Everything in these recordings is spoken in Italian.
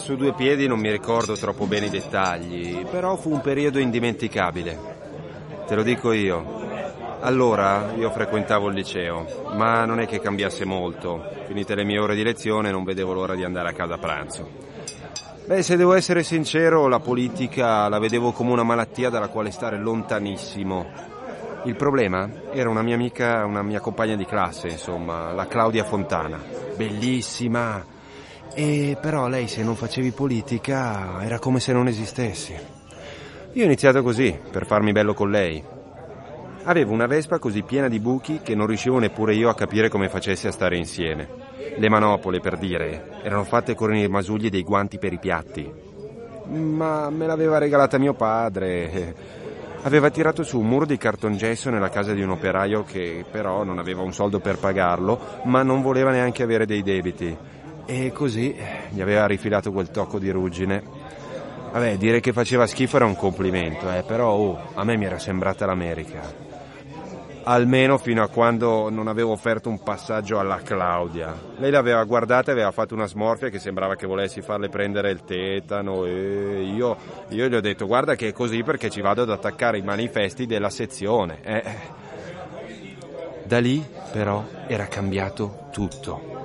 su due piedi non mi ricordo troppo bene i dettagli, però fu un periodo indimenticabile. Te lo dico io. Allora io frequentavo il liceo, ma non è che cambiasse molto. Finite le mie ore di lezione non vedevo l'ora di andare a casa a pranzo. Beh, se devo essere sincero, la politica la vedevo come una malattia dalla quale stare lontanissimo. Il problema era una mia amica, una mia compagna di classe, insomma, la Claudia Fontana. Bellissima. E però lei se non facevi politica era come se non esistessi. Io ho iniziato così, per farmi bello con lei. Avevo una Vespa così piena di buchi che non riuscivo neppure io a capire come facesse a stare insieme. Le manopole, per dire, erano fatte con i rimasugli dei guanti per i piatti. Ma me l'aveva regalata mio padre. Aveva tirato su un muro di cartongesso nella casa di un operaio che però non aveva un soldo per pagarlo, ma non voleva neanche avere dei debiti. E così gli aveva rifilato quel tocco di ruggine. Vabbè, dire che faceva schifo era un complimento, eh, però oh, a me mi era sembrata l'America almeno fino a quando non avevo offerto un passaggio alla Claudia. Lei l'aveva guardata e aveva fatto una smorfia che sembrava che volessi farle prendere il tetano e io, io gli ho detto guarda che è così perché ci vado ad attaccare i manifesti della sezione. Eh. Da lì però era cambiato tutto.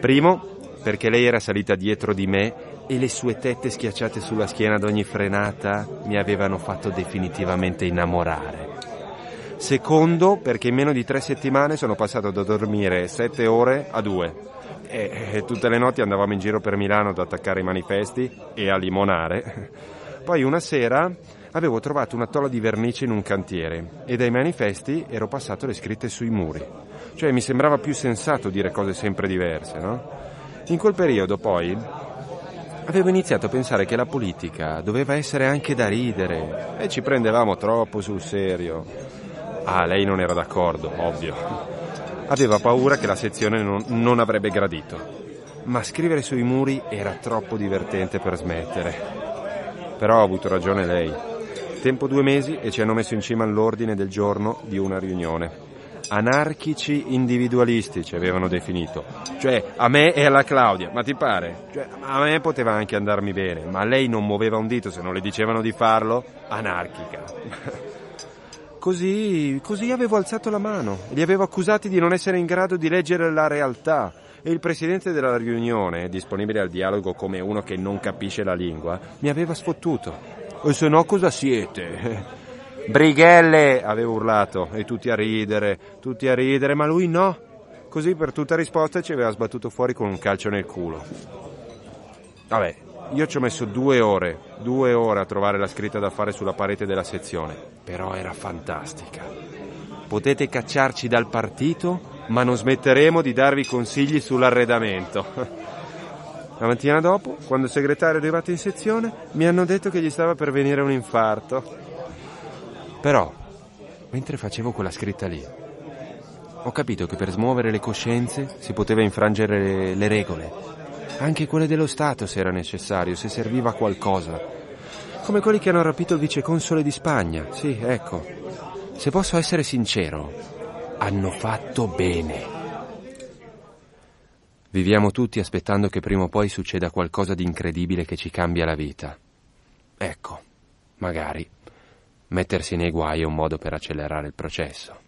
Primo perché lei era salita dietro di me e le sue tette schiacciate sulla schiena ad ogni frenata mi avevano fatto definitivamente innamorare. Secondo, perché in meno di tre settimane sono passato da dormire sette ore a due. E, e tutte le notti andavamo in giro per Milano ad attaccare i manifesti e a limonare. Poi una sera avevo trovato una tolla di vernice in un cantiere e dai manifesti ero passato le scritte sui muri. Cioè mi sembrava più sensato dire cose sempre diverse, no? In quel periodo poi avevo iniziato a pensare che la politica doveva essere anche da ridere e ci prendevamo troppo sul serio. Ah, lei non era d'accordo, ovvio. Aveva paura che la sezione non, non avrebbe gradito. Ma scrivere sui muri era troppo divertente per smettere. Però ha avuto ragione lei. Tempo due mesi e ci hanno messo in cima all'ordine del giorno di una riunione. Anarchici individualisti avevano definito. Cioè, a me e alla Claudia, ma ti pare? Cioè, a me poteva anche andarmi bene, ma lei non muoveva un dito se non le dicevano di farlo? Anarchica. Così, così avevo alzato la mano, li avevo accusati di non essere in grado di leggere la realtà e il presidente della riunione, disponibile al dialogo come uno che non capisce la lingua, mi aveva sfottuto. E se no cosa siete? Brighelle, avevo urlato, e tutti a ridere, tutti a ridere, ma lui no. Così per tutta risposta ci aveva sbattuto fuori con un calcio nel culo. Vabbè, io ci ho messo due ore, due ore a trovare la scritta da fare sulla parete della sezione, però era fantastica. Potete cacciarci dal partito, ma non smetteremo di darvi consigli sull'arredamento. La mattina dopo, quando il segretario è arrivato in sezione, mi hanno detto che gli stava per venire un infarto. Però, mentre facevo quella scritta lì, ho capito che per smuovere le coscienze si poteva infrangere le, le regole anche quelle dello Stato se era necessario, se serviva a qualcosa. Come quelli che hanno rapito il viceconsole di Spagna. Sì, ecco. Se posso essere sincero, hanno fatto bene. Viviamo tutti aspettando che prima o poi succeda qualcosa di incredibile che ci cambia la vita. Ecco, magari mettersi nei guai è un modo per accelerare il processo.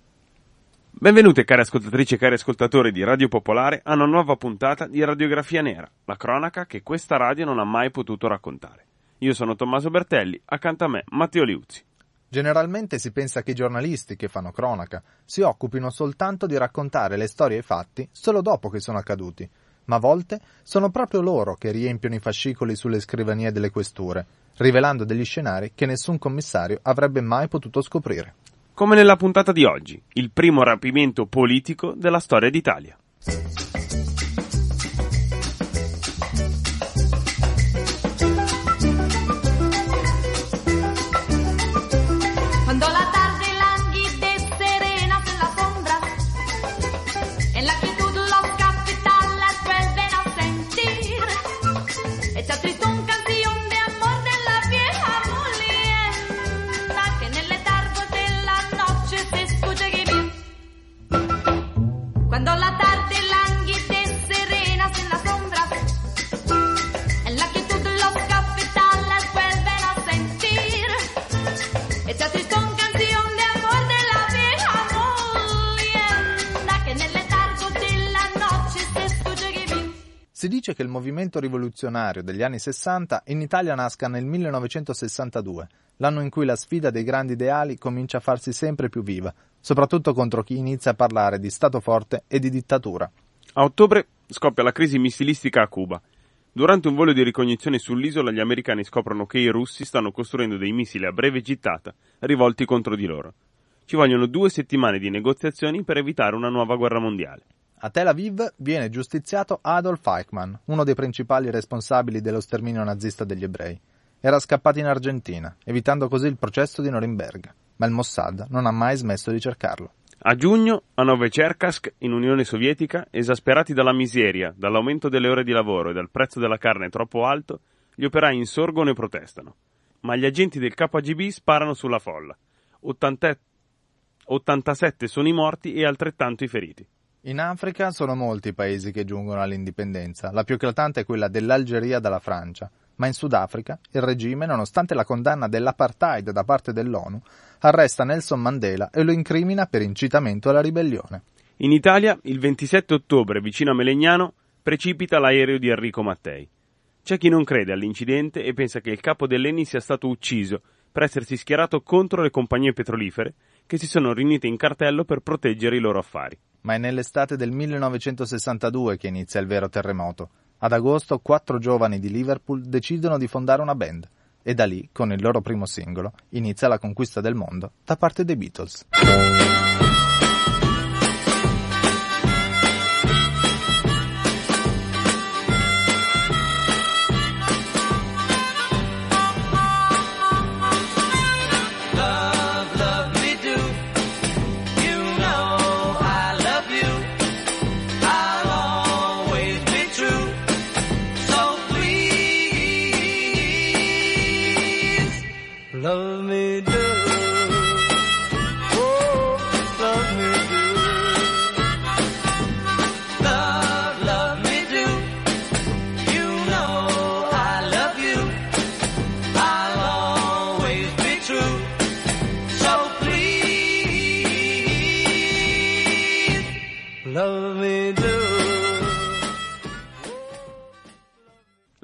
Benvenute cari ascoltatrici e cari ascoltatori di Radio Popolare a una nuova puntata di Radiografia Nera, la cronaca che questa radio non ha mai potuto raccontare. Io sono Tommaso Bertelli, accanto a me Matteo Liuzzi. Generalmente si pensa che i giornalisti che fanno cronaca si occupino soltanto di raccontare le storie e i fatti solo dopo che sono accaduti, ma a volte sono proprio loro che riempiono i fascicoli sulle scrivanie delle questure, rivelando degli scenari che nessun commissario avrebbe mai potuto scoprire come nella puntata di oggi, il primo rapimento politico della storia d'Italia. Si dice che il movimento rivoluzionario degli anni 60 in Italia nasca nel 1962, l'anno in cui la sfida dei grandi ideali comincia a farsi sempre più viva, soprattutto contro chi inizia a parlare di Stato forte e di dittatura. A ottobre scoppia la crisi missilistica a Cuba. Durante un volo di ricognizione sull'isola gli americani scoprono che i russi stanno costruendo dei missili a breve gittata rivolti contro di loro. Ci vogliono due settimane di negoziazioni per evitare una nuova guerra mondiale. A Tel Aviv viene giustiziato Adolf Eichmann, uno dei principali responsabili dello sterminio nazista degli ebrei. Era scappato in Argentina, evitando così il processo di Norimberga, ma il Mossad non ha mai smesso di cercarlo. A giugno, a Novecherkassk, in Unione Sovietica, esasperati dalla miseria, dall'aumento delle ore di lavoro e dal prezzo della carne troppo alto, gli operai insorgono e protestano. Ma gli agenti del KGB sparano sulla folla. 80 87 sono i morti e altrettanto i feriti. In Africa sono molti i paesi che giungono all'indipendenza, la più eclatante è quella dell'Algeria dalla Francia, ma in Sudafrica il regime, nonostante la condanna dell'apartheid da parte dell'ONU, arresta Nelson Mandela e lo incrimina per incitamento alla ribellione. In Italia, il 27 ottobre, vicino a Melegnano, precipita l'aereo di Enrico Mattei. C'è chi non crede all'incidente e pensa che il capo dell'ENI sia stato ucciso per essersi schierato contro le compagnie petrolifere che si sono riunite in cartello per proteggere i loro affari. Ma è nell'estate del 1962 che inizia il vero terremoto. Ad agosto quattro giovani di Liverpool decidono di fondare una band e da lì, con il loro primo singolo, inizia la conquista del mondo da parte dei Beatles.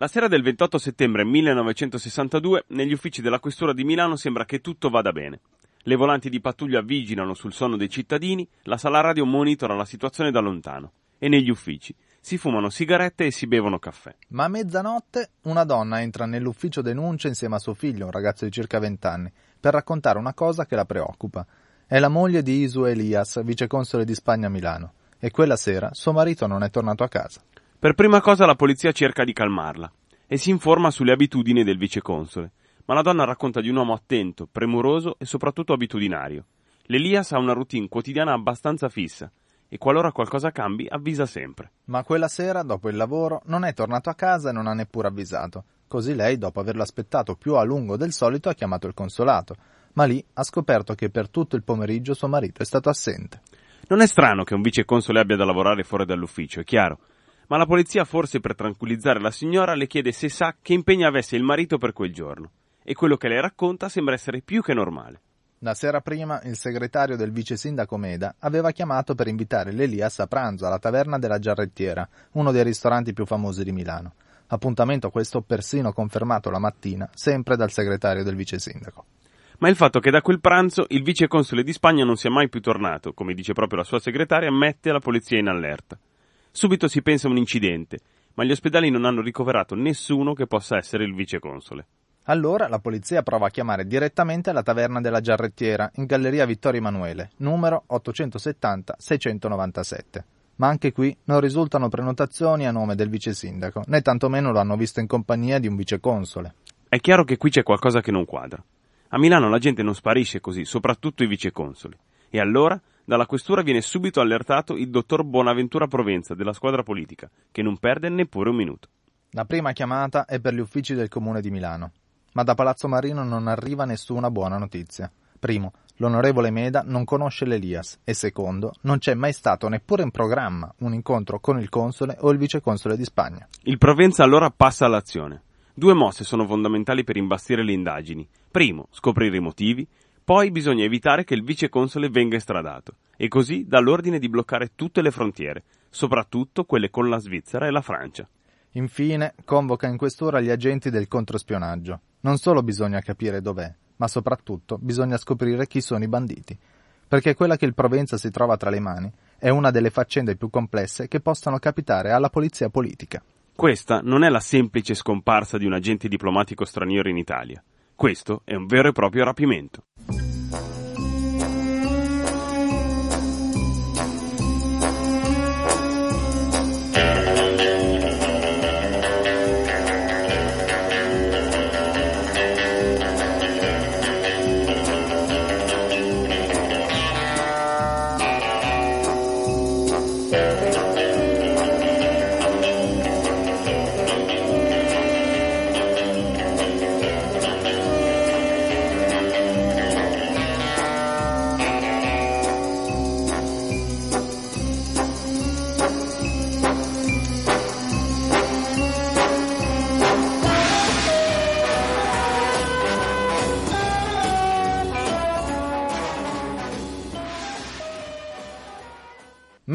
La sera del 28 settembre 1962, negli uffici della questura di Milano sembra che tutto vada bene. Le volanti di pattuglia vigilano sul sonno dei cittadini, la sala radio monitora la situazione da lontano. E negli uffici si fumano sigarette e si bevono caffè. Ma a mezzanotte una donna entra nell'ufficio denuncia insieme a suo figlio, un ragazzo di circa 20 anni, per raccontare una cosa che la preoccupa. È la moglie di Isu Elias, viceconsole di Spagna a Milano, e quella sera suo marito non è tornato a casa. Per prima cosa la polizia cerca di calmarla e si informa sulle abitudini del viceconsole, ma la donna racconta di un uomo attento, premuroso e soprattutto abitudinario. L'Elias ha una routine quotidiana abbastanza fissa e qualora qualcosa cambi avvisa sempre. Ma quella sera, dopo il lavoro, non è tornato a casa e non ha neppure avvisato. Così lei, dopo averlo aspettato più a lungo del solito, ha chiamato il consolato. Ma lì ha scoperto che per tutto il pomeriggio suo marito è stato assente. Non è strano che un viceconsole abbia da lavorare fuori dall'ufficio, è chiaro. Ma la polizia, forse per tranquillizzare la signora, le chiede se sa che impegno avesse il marito per quel giorno. E quello che lei racconta sembra essere più che normale. La sera prima il segretario del vice sindaco Meda aveva chiamato per invitare l'Elias a pranzo alla taverna della Giarrettiera, uno dei ristoranti più famosi di Milano. Appuntamento questo persino confermato la mattina, sempre dal segretario del vice sindaco. Ma il fatto che da quel pranzo il viceconsole di Spagna non sia mai più tornato, come dice proprio la sua segretaria, mette la polizia in allerta. Subito si pensa a un incidente, ma gli ospedali non hanno ricoverato nessuno che possa essere il viceconsole. Allora la polizia prova a chiamare direttamente la taverna della Giarrettiera, in Galleria Vittorio Emanuele, numero 870-697. Ma anche qui non risultano prenotazioni a nome del vice sindaco, né tantomeno lo hanno visto in compagnia di un viceconsole. È chiaro che qui c'è qualcosa che non quadra. A Milano la gente non sparisce così, soprattutto i viceconsoli. E allora, dalla questura viene subito allertato il dottor Bonaventura Provenza della squadra politica, che non perde neppure un minuto. La prima chiamata è per gli uffici del comune di Milano. Ma da Palazzo Marino non arriva nessuna buona notizia. Primo, l'onorevole Meda non conosce l'Elias e secondo, non c'è mai stato neppure in programma un incontro con il console o il viceconsole di Spagna. Il Provenza allora passa all'azione. Due mosse sono fondamentali per imbastire le indagini. Primo, scoprire i motivi. Poi bisogna evitare che il viceconsole venga estradato e così dà l'ordine di bloccare tutte le frontiere, soprattutto quelle con la Svizzera e la Francia. Infine, convoca in quest'ora gli agenti del controspionaggio. Non solo bisogna capire dov'è, ma soprattutto bisogna scoprire chi sono i banditi. Perché quella che il Provenza si trova tra le mani è una delle faccende più complesse che possano capitare alla polizia politica. Questa non è la semplice scomparsa di un agente diplomatico straniero in Italia. Questo è un vero e proprio rapimento.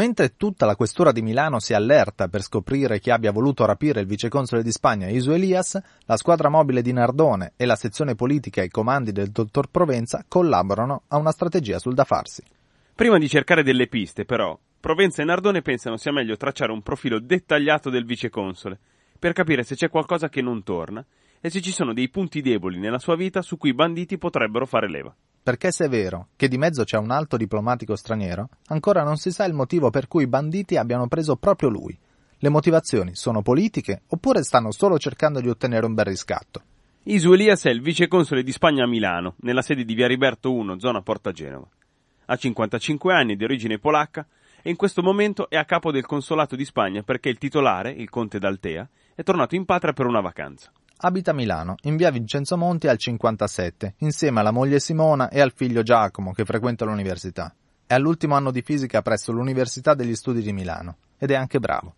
Mentre tutta la questura di Milano si allerta per scoprire chi abbia voluto rapire il viceconsole di Spagna Isu Elias, la squadra mobile di Nardone e la sezione politica ai comandi del dottor Provenza collaborano a una strategia sul da farsi. Prima di cercare delle piste, però, Provenza e Nardone pensano sia meglio tracciare un profilo dettagliato del viceconsole, per capire se c'è qualcosa che non torna e se ci sono dei punti deboli nella sua vita su cui i banditi potrebbero fare leva. Perché se è vero che di mezzo c'è un alto diplomatico straniero, ancora non si sa il motivo per cui i banditi abbiano preso proprio lui. Le motivazioni sono politiche oppure stanno solo cercando di ottenere un bel riscatto. Isu Elias è il viceconsole di Spagna a Milano, nella sede di Via Riberto 1, zona Porta Genova. Ha 55 anni, di origine polacca, e in questo momento è a capo del consolato di Spagna perché il titolare, il conte d'Altea, è tornato in patria per una vacanza. Abita a Milano, in via Vincenzo Monti al 57, insieme alla moglie Simona e al figlio Giacomo che frequenta l'università. È all'ultimo anno di fisica presso l'Università degli Studi di Milano ed è anche bravo.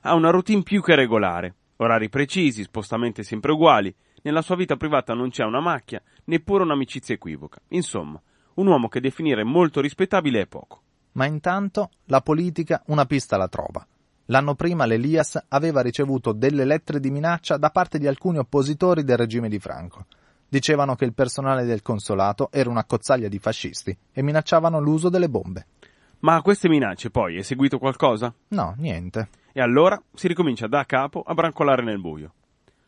Ha una routine più che regolare, orari precisi, spostamenti sempre uguali, nella sua vita privata non c'è una macchia, neppure un'amicizia equivoca. Insomma, un uomo che definire molto rispettabile è poco. Ma intanto la politica una pista la trova. L'anno prima l'Elias aveva ricevuto delle lettere di minaccia da parte di alcuni oppositori del regime di Franco. Dicevano che il personale del consolato era una cozzaglia di fascisti e minacciavano l'uso delle bombe. Ma a queste minacce poi è seguito qualcosa? No, niente. E allora si ricomincia da capo a brancolare nel buio.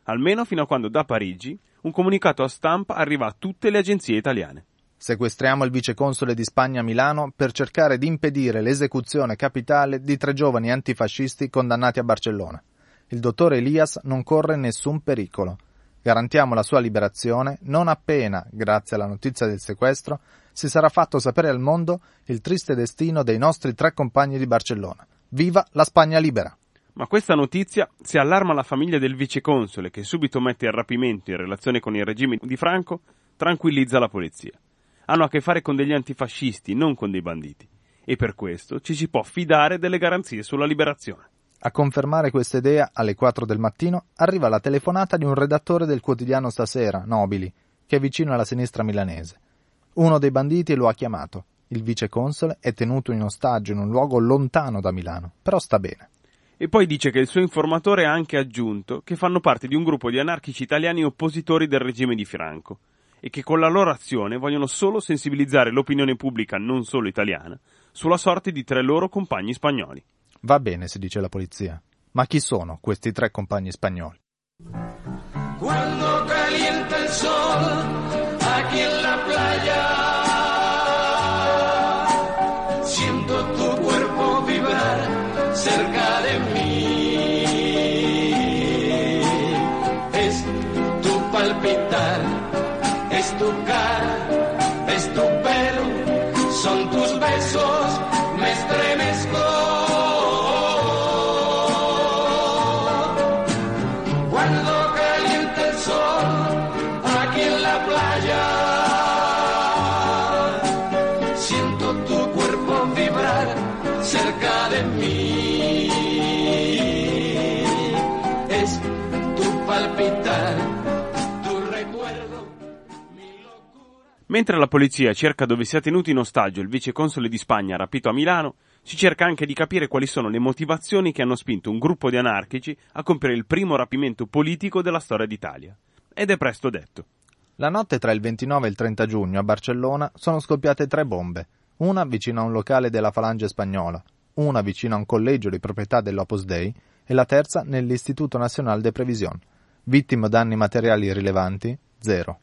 Almeno fino a quando da Parigi un comunicato a stampa arriva a tutte le agenzie italiane. Sequestriamo il viceconsole di Spagna a Milano per cercare di impedire l'esecuzione capitale di tre giovani antifascisti condannati a Barcellona. Il dottore Elias non corre nessun pericolo. Garantiamo la sua liberazione non appena, grazie alla notizia del sequestro, si sarà fatto sapere al mondo il triste destino dei nostri tre compagni di Barcellona. Viva la Spagna libera! Ma questa notizia, se allarma la famiglia del viceconsole che subito mette il rapimento in relazione con il regime di Franco, tranquillizza la polizia. Hanno a che fare con degli antifascisti, non con dei banditi. E per questo ci si può fidare delle garanzie sulla liberazione. A confermare questa idea, alle 4 del mattino, arriva la telefonata di un redattore del quotidiano Stasera, Nobili, che è vicino alla sinistra milanese. Uno dei banditi lo ha chiamato. Il viceconsole è tenuto in ostaggio in un luogo lontano da Milano, però sta bene. E poi dice che il suo informatore ha anche aggiunto che fanno parte di un gruppo di anarchici italiani oppositori del regime di Franco e che con la loro azione vogliono solo sensibilizzare l'opinione pubblica non solo italiana sulla sorte di tre loro compagni spagnoli. Va bene, si dice la polizia. Ma chi sono questi tre compagni spagnoli? Cuando calienta el sol Mentre la polizia cerca dove sia tenuto in ostaggio il viceconsole di Spagna rapito a Milano, si cerca anche di capire quali sono le motivazioni che hanno spinto un gruppo di anarchici a compiere il primo rapimento politico della storia d'Italia. Ed è presto detto. La notte tra il 29 e il 30 giugno a Barcellona sono scoppiate tre bombe, una vicino a un locale della Falange spagnola, una vicino a un collegio di proprietà dell'Opus Dei e la terza nell'Istituto Nacional de Previsión. Vittime o danni materiali rilevanti? Zero.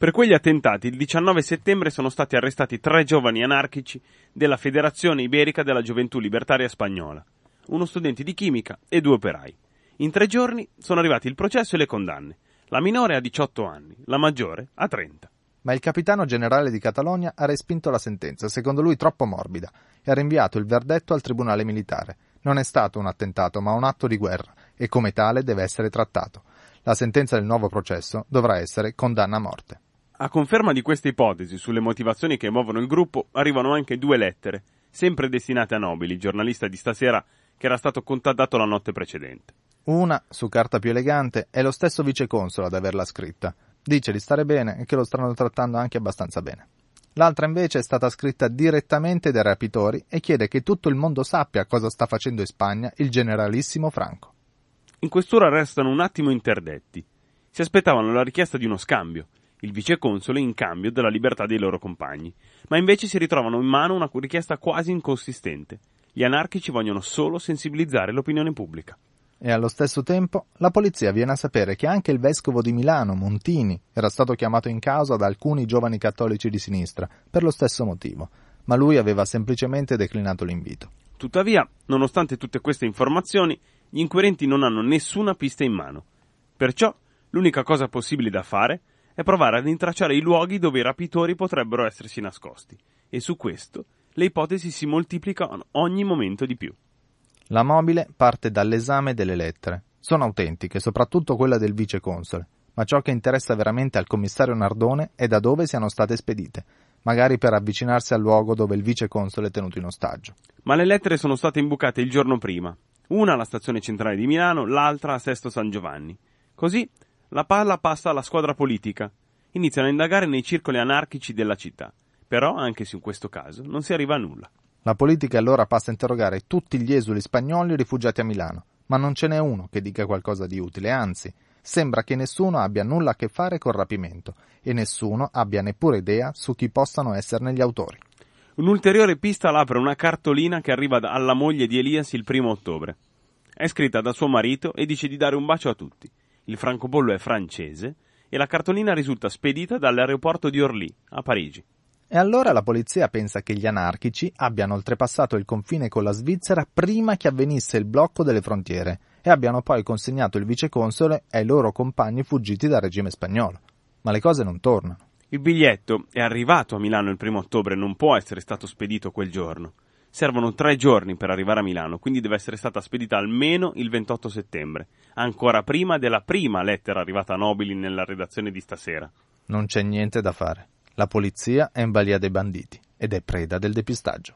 Per quegli attentati, il 19 settembre sono stati arrestati tre giovani anarchici della Federazione Iberica della Gioventù Libertaria Spagnola, uno studente di chimica e due operai. In tre giorni sono arrivati il processo e le condanne. La minore ha 18 anni, la maggiore ha 30. Ma il capitano generale di Catalogna ha respinto la sentenza, secondo lui troppo morbida, e ha rinviato il verdetto al tribunale militare. Non è stato un attentato, ma un atto di guerra, e come tale deve essere trattato. La sentenza del nuovo processo dovrà essere condanna a morte. A conferma di questa ipotesi sulle motivazioni che muovono il gruppo, arrivano anche due lettere, sempre destinate a Nobili, giornalista di stasera che era stato contattato la notte precedente. Una, su carta più elegante, è lo stesso viceconsole ad averla scritta. Dice di stare bene e che lo stanno trattando anche abbastanza bene. L'altra invece è stata scritta direttamente dai rapitori e chiede che tutto il mondo sappia cosa sta facendo in Spagna il generalissimo Franco. In questura restano un attimo interdetti. Si aspettavano la richiesta di uno scambio, il viceconsole in cambio della libertà dei loro compagni, ma invece si ritrovano in mano una richiesta quasi inconsistente. Gli anarchici vogliono solo sensibilizzare l'opinione pubblica. E allo stesso tempo la polizia viene a sapere che anche il vescovo di Milano, Montini, era stato chiamato in causa da alcuni giovani cattolici di sinistra per lo stesso motivo, ma lui aveva semplicemente declinato l'invito. Tuttavia, nonostante tutte queste informazioni, gli inquirenti non hanno nessuna pista in mano. Perciò, l'unica cosa possibile da fare è provare ad intracciare i luoghi dove i rapitori potrebbero essersi nascosti, e su questo le ipotesi si moltiplicano ogni momento di più. La mobile parte dall'esame delle lettere. Sono autentiche, soprattutto quella del viceconsole, ma ciò che interessa veramente al commissario Nardone è da dove siano state spedite, magari per avvicinarsi al luogo dove il viceconsole è tenuto in ostaggio. Ma le lettere sono state imbucate il giorno prima, una alla stazione centrale di Milano, l'altra a Sesto San Giovanni. Così la palla passa alla squadra politica. Iniziano a indagare nei circoli anarchici della città. Però, anche se in questo caso, non si arriva a nulla. La politica allora passa a interrogare tutti gli esuli spagnoli rifugiati a Milano, ma non ce n'è uno che dica qualcosa di utile, anzi, sembra che nessuno abbia nulla a che fare col rapimento e nessuno abbia neppure idea su chi possano esserne gli autori. Un'ulteriore pista l'apre una cartolina che arriva alla moglie di Elias il primo ottobre. È scritta da suo marito e dice di dare un bacio a tutti. Il francobollo è francese e la cartolina risulta spedita dall'aeroporto di Orly, a Parigi. E allora la polizia pensa che gli anarchici abbiano oltrepassato il confine con la Svizzera prima che avvenisse il blocco delle frontiere e abbiano poi consegnato il viceconsole ai loro compagni fuggiti dal regime spagnolo. Ma le cose non tornano. Il biglietto è arrivato a Milano il primo ottobre e non può essere stato spedito quel giorno. Servono tre giorni per arrivare a Milano, quindi deve essere stata spedita almeno il 28 settembre, ancora prima della prima lettera arrivata a Nobili nella redazione di stasera. Non c'è niente da fare. La polizia è in balia dei banditi ed è preda del depistaggio.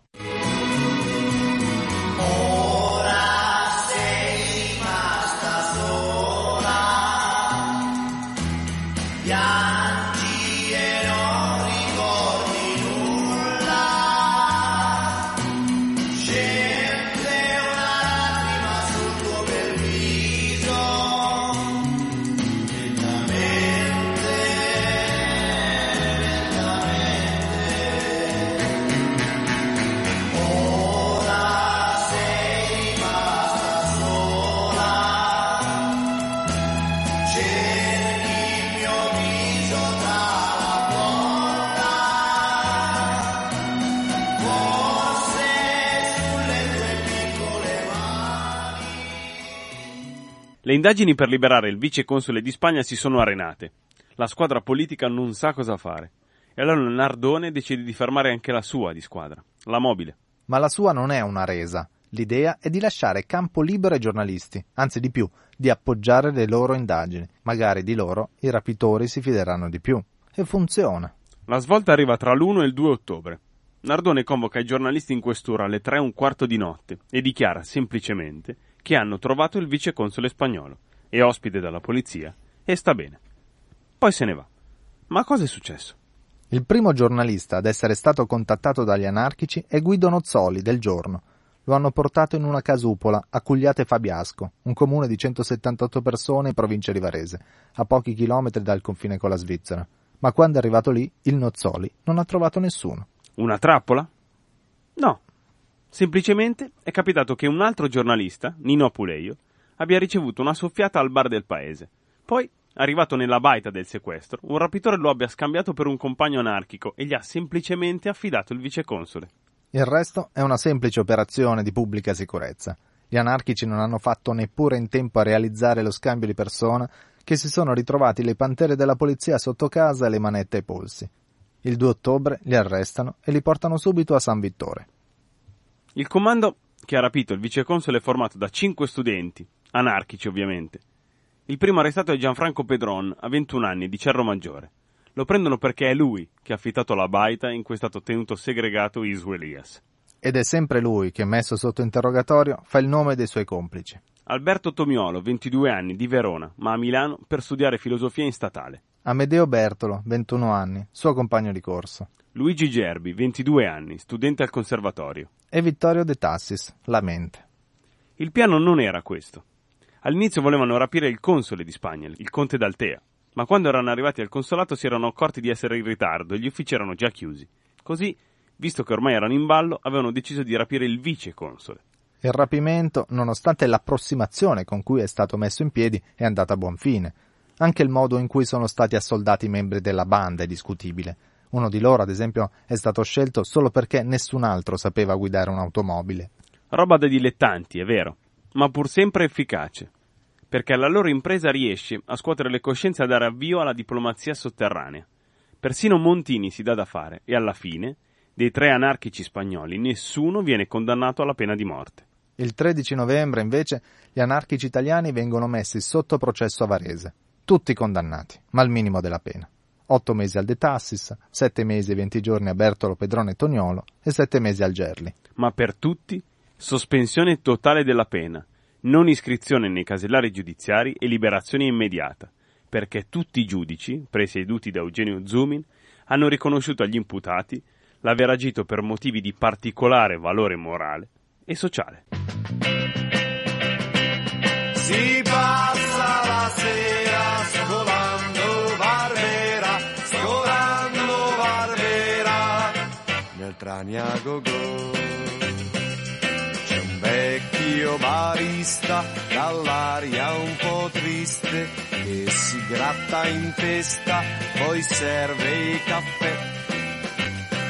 Le indagini per liberare il viceconsole di Spagna si sono arenate. La squadra politica non sa cosa fare. E allora Nardone decide di fermare anche la sua di squadra, la mobile. Ma la sua non è una resa. L'idea è di lasciare campo libero ai giornalisti, anzi di più, di appoggiare le loro indagini. Magari di loro i rapitori si fideranno di più. E funziona. La svolta arriva tra l'1 e il 2 ottobre. Nardone convoca i giornalisti in questura alle 3 e un quarto di notte e dichiara semplicemente che hanno trovato il viceconsole spagnolo, è ospite dalla polizia e sta bene. Poi se ne va. Ma cosa è successo? Il primo giornalista ad essere stato contattato dagli anarchici è Guido Nozzoli del Giorno. Lo hanno portato in una casupola a Cugliate Fabiasco, un comune di 178 persone in provincia di Varese, a pochi chilometri dal confine con la Svizzera. Ma quando è arrivato lì, il Nozzoli non ha trovato nessuno. Una trappola? No. Semplicemente è capitato che un altro giornalista, Nino Apuleio, abbia ricevuto una soffiata al bar del paese. Poi, arrivato nella baita del sequestro, un rapitore lo abbia scambiato per un compagno anarchico e gli ha semplicemente affidato il viceconsole. Il resto è una semplice operazione di pubblica sicurezza. Gli anarchici non hanno fatto neppure in tempo a realizzare lo scambio di persona che si sono ritrovati le pantere della polizia sotto casa e le manette ai polsi. Il 2 ottobre li arrestano e li portano subito a San Vittore. Il comando che ha rapito il viceconsole è formato da cinque studenti, anarchici ovviamente. Il primo arrestato è Gianfranco Pedron, a 21 anni, di Cerro Maggiore. Lo prendono perché è lui che ha affittato la baita in cui è stato tenuto segregato Isu Elias. Ed è sempre lui che, messo sotto interrogatorio, fa il nome dei suoi complici. Alberto Tomiolo, 22 anni, di Verona, ma a Milano per studiare filosofia in statale. Amedeo Bertolo, 21 anni, suo compagno di corso. Luigi Gerbi, 22 anni, studente al conservatorio. E Vittorio De Tassis, la mente. Il piano non era questo. All'inizio volevano rapire il console di Spagna, il conte d'Altea, ma quando erano arrivati al consolato si erano accorti di essere in ritardo e gli uffici erano già chiusi. Così, visto che ormai erano in ballo, avevano deciso di rapire il vice console. Il rapimento, nonostante l'approssimazione con cui è stato messo in piedi, è andata a buon fine. Anche il modo in cui sono stati assoldati i membri della banda è discutibile. Uno di loro, ad esempio, è stato scelto solo perché nessun altro sapeva guidare un'automobile. Roba da dilettanti, è vero, ma pur sempre efficace, perché la loro impresa riesce a scuotere le coscienze e a dare avvio alla diplomazia sotterranea. Persino Montini si dà da fare e alla fine, dei tre anarchici spagnoli, nessuno viene condannato alla pena di morte. Il 13 novembre, invece, gli anarchici italiani vengono messi sotto processo a Varese. Tutti condannati, ma al minimo della pena. Otto mesi al De Tassis, sette mesi e venti giorni a Bertolo Pedrone Toniolo e sette mesi al Gerli. Ma per tutti, sospensione totale della pena, non iscrizione nei casellari giudiziari e liberazione immediata, perché tutti i giudici, presieduti da Eugenio Zumin, hanno riconosciuto agli imputati l'aver agito per motivi di particolare valore morale e sociale. Si passa nel Traniagogo. C'è un vecchio barista dall'aria un po' triste che si gratta in testa, poi serve i caffè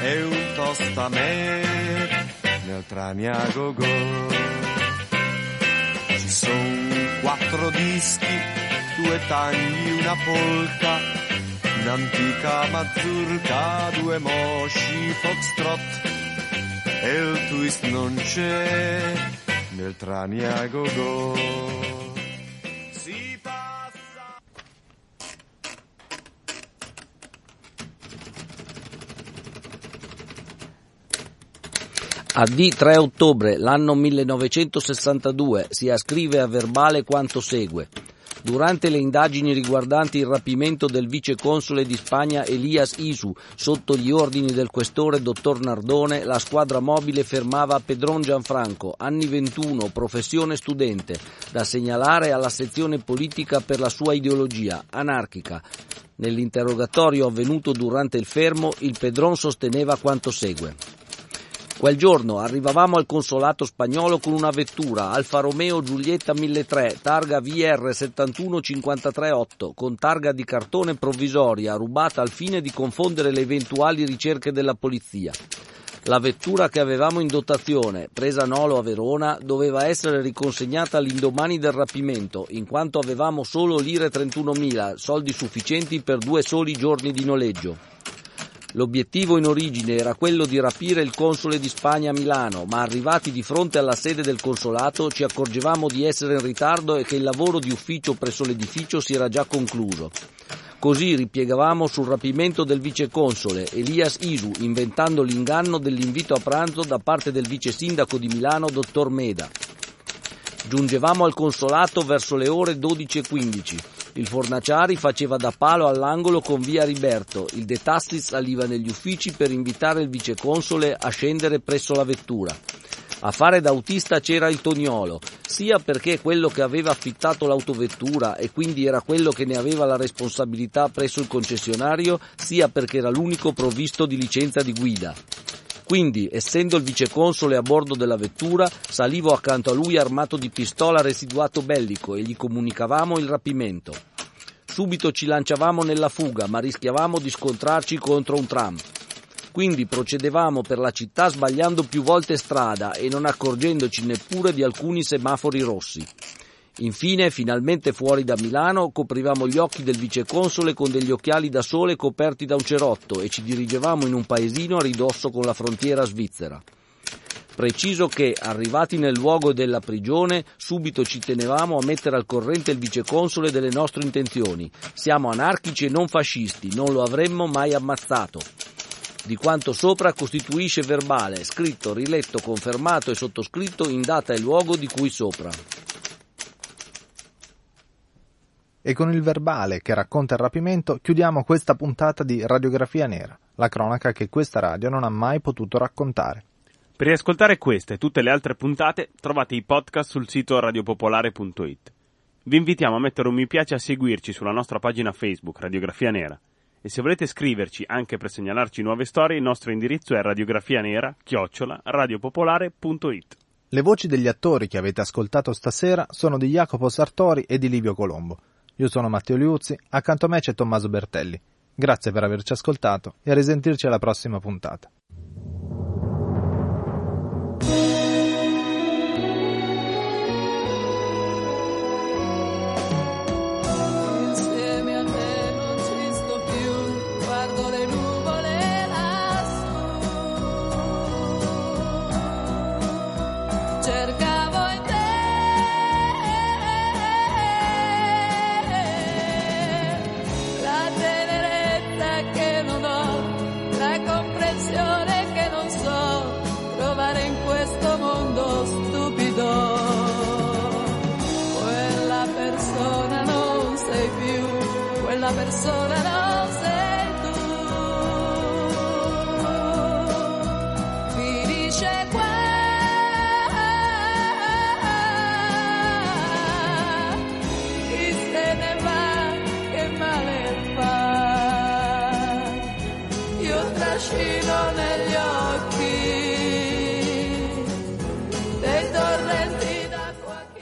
e un toast a me nel Traniagogo. Ci sono quattro dischi, due tagli, una polka, un'antica mazurka, due mosci foxtrot e il twist non c'è nel Traniagogo. Si passa... A D3 ottobre l'anno 1962 si ascrive a verbale quanto segue. Durante le indagini riguardanti il rapimento del viceconsole di Spagna Elias Isu sotto gli ordini del questore dottor Nardone, la squadra mobile fermava Pedron Gianfranco, anni 21, professione studente, da segnalare alla sezione politica per la sua ideologia, anarchica. Nell'interrogatorio avvenuto durante il fermo, il Pedron sosteneva quanto segue. Quel giorno arrivavamo al consolato spagnolo con una vettura Alfa Romeo Giulietta 1003, targa VR 71538, con targa di cartone provvisoria, rubata al fine di confondere le eventuali ricerche della polizia. La vettura che avevamo in dotazione, presa a Nolo a Verona, doveva essere riconsegnata all'indomani del rapimento, in quanto avevamo solo lire 31.000, soldi sufficienti per due soli giorni di noleggio. L'obiettivo in origine era quello di rapire il console di Spagna a Milano, ma arrivati di fronte alla sede del consolato ci accorgevamo di essere in ritardo e che il lavoro di ufficio presso l'edificio si era già concluso. Così ripiegavamo sul rapimento del viceconsole Elias Isu, inventando l'inganno dell'invito a pranzo da parte del vice sindaco di Milano, dottor Meda. Giungevamo al consolato verso le ore 12.15. Il Fornaciari faceva da palo all'angolo con via Riberto, il De Tassi saliva negli uffici per invitare il viceconsole a scendere presso la vettura. A fare da autista c'era il Toniolo, sia perché quello che aveva affittato l'autovettura e quindi era quello che ne aveva la responsabilità presso il concessionario, sia perché era l'unico provvisto di licenza di guida. Quindi, essendo il viceconsole a bordo della vettura, salivo accanto a lui armato di pistola residuato bellico e gli comunicavamo il rapimento. Subito ci lanciavamo nella fuga, ma rischiavamo di scontrarci contro un tram. Quindi procedevamo per la città sbagliando più volte strada e non accorgendoci neppure di alcuni semafori rossi. Infine, finalmente fuori da Milano, coprivamo gli occhi del viceconsole con degli occhiali da sole coperti da un cerotto e ci dirigevamo in un paesino a ridosso con la frontiera svizzera. Preciso che, arrivati nel luogo della prigione, subito ci tenevamo a mettere al corrente il viceconsole delle nostre intenzioni. Siamo anarchici e non fascisti, non lo avremmo mai ammazzato. Di quanto sopra costituisce verbale, scritto, riletto, confermato e sottoscritto in data e luogo di cui sopra. E con il verbale che racconta il rapimento chiudiamo questa puntata di Radiografia Nera, la cronaca che questa radio non ha mai potuto raccontare. Per riascoltare queste e tutte le altre puntate trovate i podcast sul sito radiopopolare.it. Vi invitiamo a mettere un mi piace e a seguirci sulla nostra pagina Facebook Radiografia Nera. E se volete scriverci anche per segnalarci nuove storie, il nostro indirizzo è radiografianera chiocciola radiopopolare.it. Le voci degli attori che avete ascoltato stasera sono di Jacopo Sartori e di Livio Colombo. Io sono Matteo Liuzzi, accanto a me c'è Tommaso Bertelli. Grazie per averci ascoltato e a risentirci alla prossima puntata.